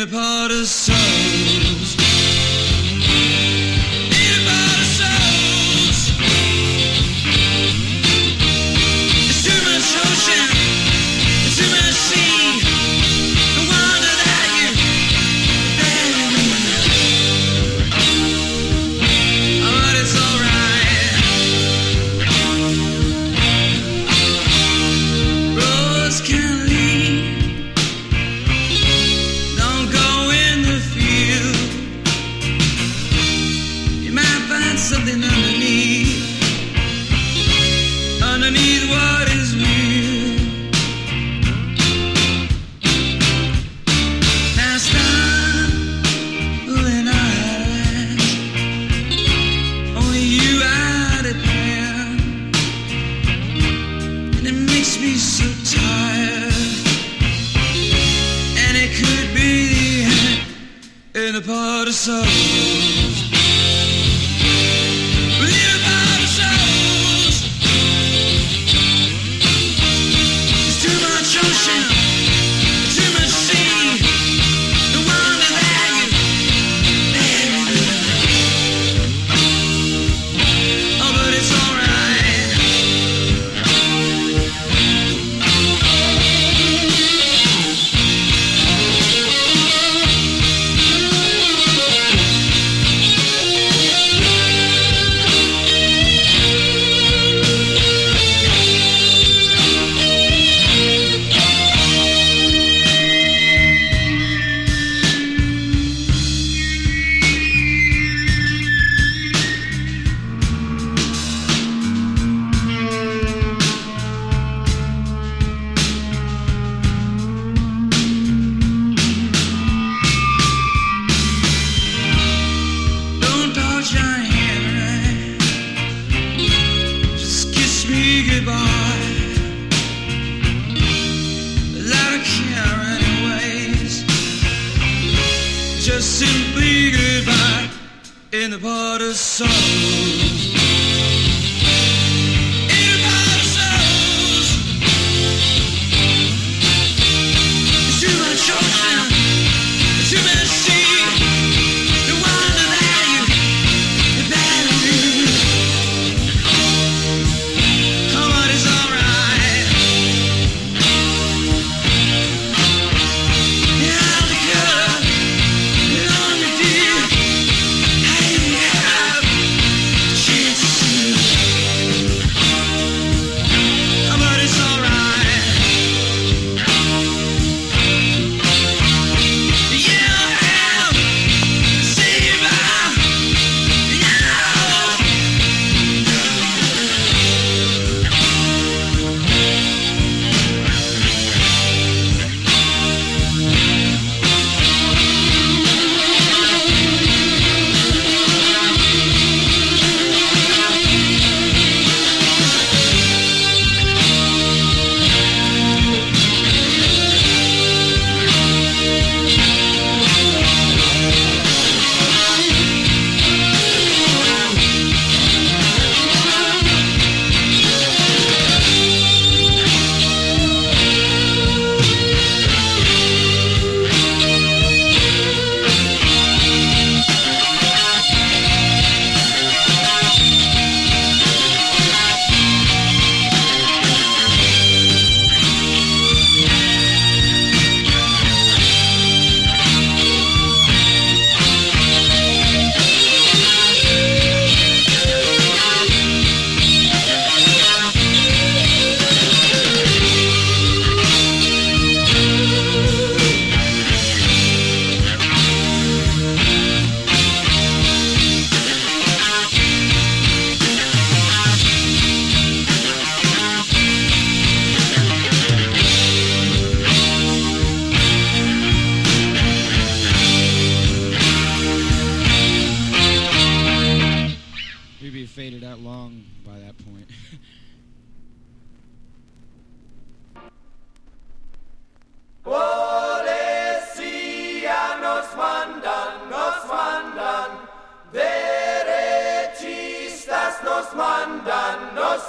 apart a soul. makes me so tired. And it could be the end in the part of summer.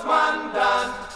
Hausmann dann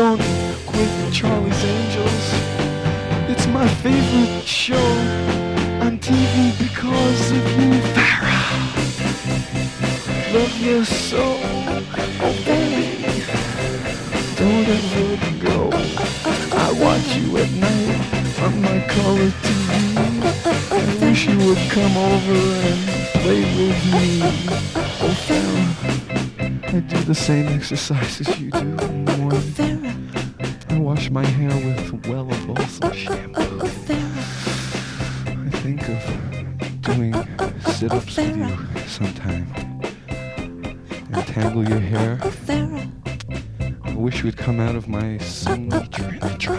don't quit Charlie's Angels. It's my favorite show on TV because of you, Farrah. Love you so, baby. Don't ever go. I watch you at night on my color TV. I wish you would come over and play with me. Oh, Farrah. I do the same exercises you do wash my hair with Wella Balsam shampoo. I think of doing sit-ups with you sometime. And tangle your hair. I wish you would come out of my singlet try.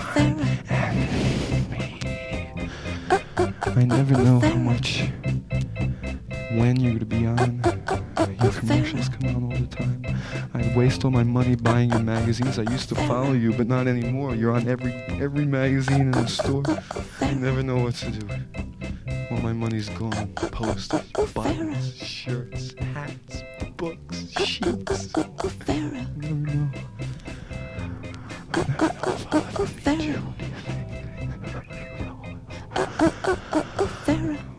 I never know how much when you're commercials come on all the time. I waste all my money buying your magazines. I used to follow you, but not anymore. You're on every every magazine in the store. I never know what to do. All my money's gone. Posters, buttons, shirts, hats, books, sheets. I never know. I never know if I'll ever meet you. Some